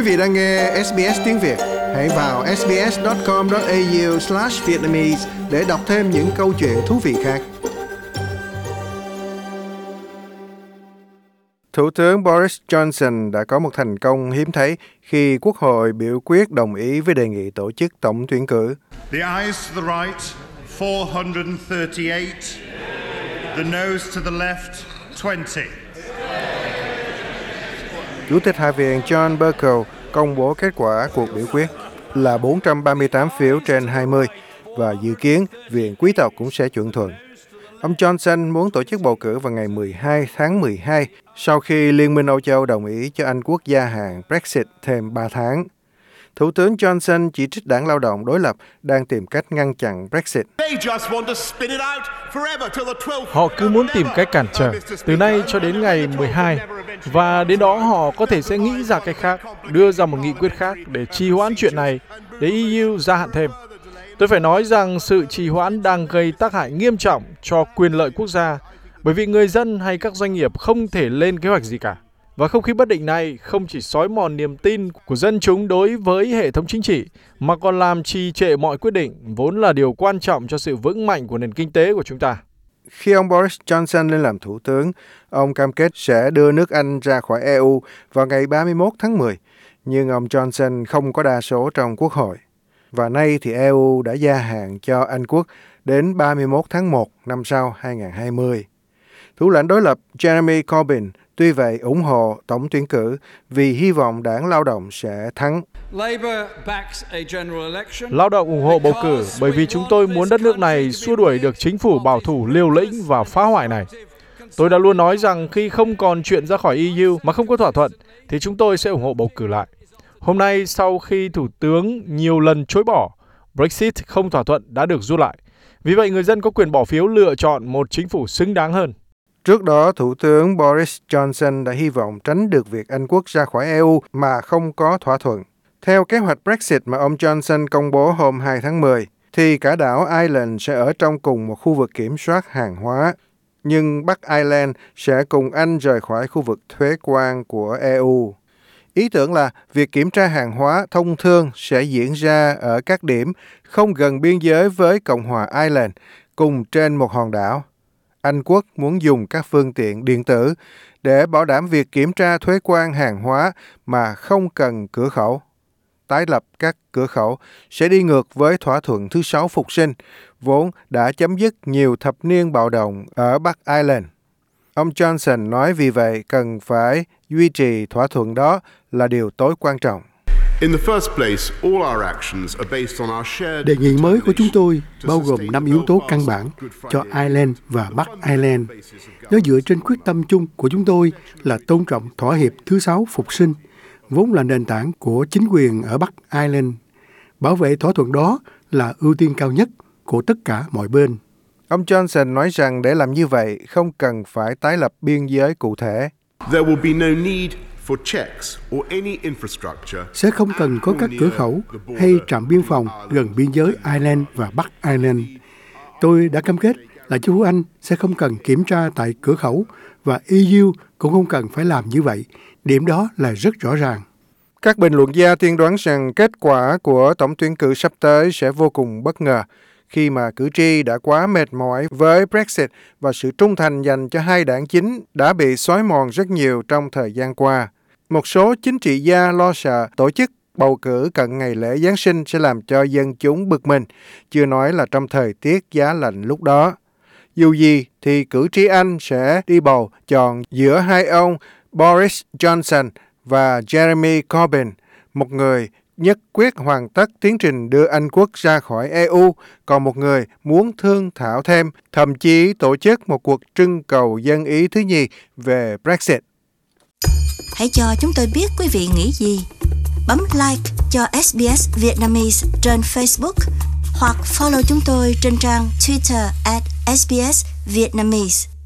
Quý vị đang nghe SBS tiếng Việt, hãy vào sbs.com.au/vietnamese để đọc thêm những câu chuyện thú vị khác. Thủ tướng Boris Johnson đã có một thành công hiếm thấy khi Quốc hội biểu quyết đồng ý với đề nghị tổ chức tổng tuyển cử. The ayes to the right, 438. The nose to the left, 20. Chủ tịch Hạ viện John Bercow công bố kết quả cuộc biểu quyết là 438 phiếu trên 20 và dự kiến Viện Quý tộc cũng sẽ chuẩn thuận. Ông Johnson muốn tổ chức bầu cử vào ngày 12 tháng 12 sau khi Liên minh Âu Châu đồng ý cho Anh quốc gia hạn Brexit thêm 3 tháng. Thủ tướng Johnson chỉ trích đảng lao động đối lập đang tìm cách ngăn chặn Brexit. Họ cứ muốn tìm cách cản trở từ nay cho đến ngày 12 và đến đó họ có thể sẽ nghĩ ra cách khác, đưa ra một nghị quyết khác để trì hoãn chuyện này để EU gia hạn thêm. Tôi phải nói rằng sự trì hoãn đang gây tác hại nghiêm trọng cho quyền lợi quốc gia bởi vì người dân hay các doanh nghiệp không thể lên kế hoạch gì cả. Và không khí bất định này không chỉ xói mòn niềm tin của dân chúng đối với hệ thống chính trị, mà còn làm trì trệ mọi quyết định, vốn là điều quan trọng cho sự vững mạnh của nền kinh tế của chúng ta. Khi ông Boris Johnson lên làm thủ tướng, ông cam kết sẽ đưa nước Anh ra khỏi EU vào ngày 31 tháng 10, nhưng ông Johnson không có đa số trong quốc hội. Và nay thì EU đã gia hạn cho Anh quốc đến 31 tháng 1 năm sau 2020. Thủ lãnh đối lập Jeremy Corbyn Tuy vậy, ủng hộ tổng tuyển cử vì hy vọng đảng lao động sẽ thắng. Lao động ủng hộ bầu cử bởi vì chúng tôi muốn đất nước này xua đuổi được chính phủ bảo thủ liều lĩnh và phá hoại này. Tôi đã luôn nói rằng khi không còn chuyện ra khỏi EU mà không có thỏa thuận, thì chúng tôi sẽ ủng hộ bầu cử lại. Hôm nay, sau khi Thủ tướng nhiều lần chối bỏ, Brexit không thỏa thuận đã được rút lại. Vì vậy, người dân có quyền bỏ phiếu lựa chọn một chính phủ xứng đáng hơn. Trước đó, Thủ tướng Boris Johnson đã hy vọng tránh được việc Anh quốc ra khỏi EU mà không có thỏa thuận. Theo kế hoạch Brexit mà ông Johnson công bố hôm 2 tháng 10, thì cả đảo Ireland sẽ ở trong cùng một khu vực kiểm soát hàng hóa, nhưng Bắc Ireland sẽ cùng Anh rời khỏi khu vực thuế quan của EU. Ý tưởng là việc kiểm tra hàng hóa thông thương sẽ diễn ra ở các điểm không gần biên giới với Cộng hòa Ireland, cùng trên một hòn đảo. Anh quốc muốn dùng các phương tiện điện tử để bảo đảm việc kiểm tra thuế quan hàng hóa mà không cần cửa khẩu. Tái lập các cửa khẩu sẽ đi ngược với thỏa thuận thứ sáu phục sinh, vốn đã chấm dứt nhiều thập niên bạo động ở Bắc Ireland. Ông Johnson nói vì vậy cần phải duy trì thỏa thuận đó là điều tối quan trọng. Đề nghị mới của chúng tôi bao gồm 5 yếu tố căn bản cho Ireland và Bắc Ireland. Nó dựa trên quyết tâm chung của chúng tôi là tôn trọng thỏa hiệp thứ sáu phục sinh, vốn là nền tảng của chính quyền ở Bắc Ireland. Bảo vệ thỏa thuận đó là ưu tiên cao nhất của tất cả mọi bên. Ông Johnson nói rằng để làm như vậy không cần phải tái lập biên giới cụ thể. There will be no need sẽ không cần có các cửa khẩu hay trạm biên phòng gần biên giới Ireland và Bắc Ireland. Tôi đã cam kết là chính phủ Anh sẽ không cần kiểm tra tại cửa khẩu và EU cũng không cần phải làm như vậy. Điểm đó là rất rõ ràng. Các bình luận gia tiên đoán rằng kết quả của tổng tuyển cử sắp tới sẽ vô cùng bất ngờ khi mà cử tri đã quá mệt mỏi với Brexit và sự trung thành dành cho hai đảng chính đã bị xói mòn rất nhiều trong thời gian qua. Một số chính trị gia lo sợ tổ chức bầu cử cận ngày lễ Giáng sinh sẽ làm cho dân chúng bực mình, chưa nói là trong thời tiết giá lạnh lúc đó. Dù gì thì cử tri Anh sẽ đi bầu chọn giữa hai ông Boris Johnson và Jeremy Corbyn, một người nhất quyết hoàn tất tiến trình đưa Anh quốc ra khỏi EU, còn một người muốn thương thảo thêm, thậm chí tổ chức một cuộc trưng cầu dân ý thứ nhì về Brexit. Hãy cho chúng tôi biết quý vị nghĩ gì. Bấm like cho SBS Vietnamese trên Facebook hoặc follow chúng tôi trên trang Twitter at SBS Vietnamese.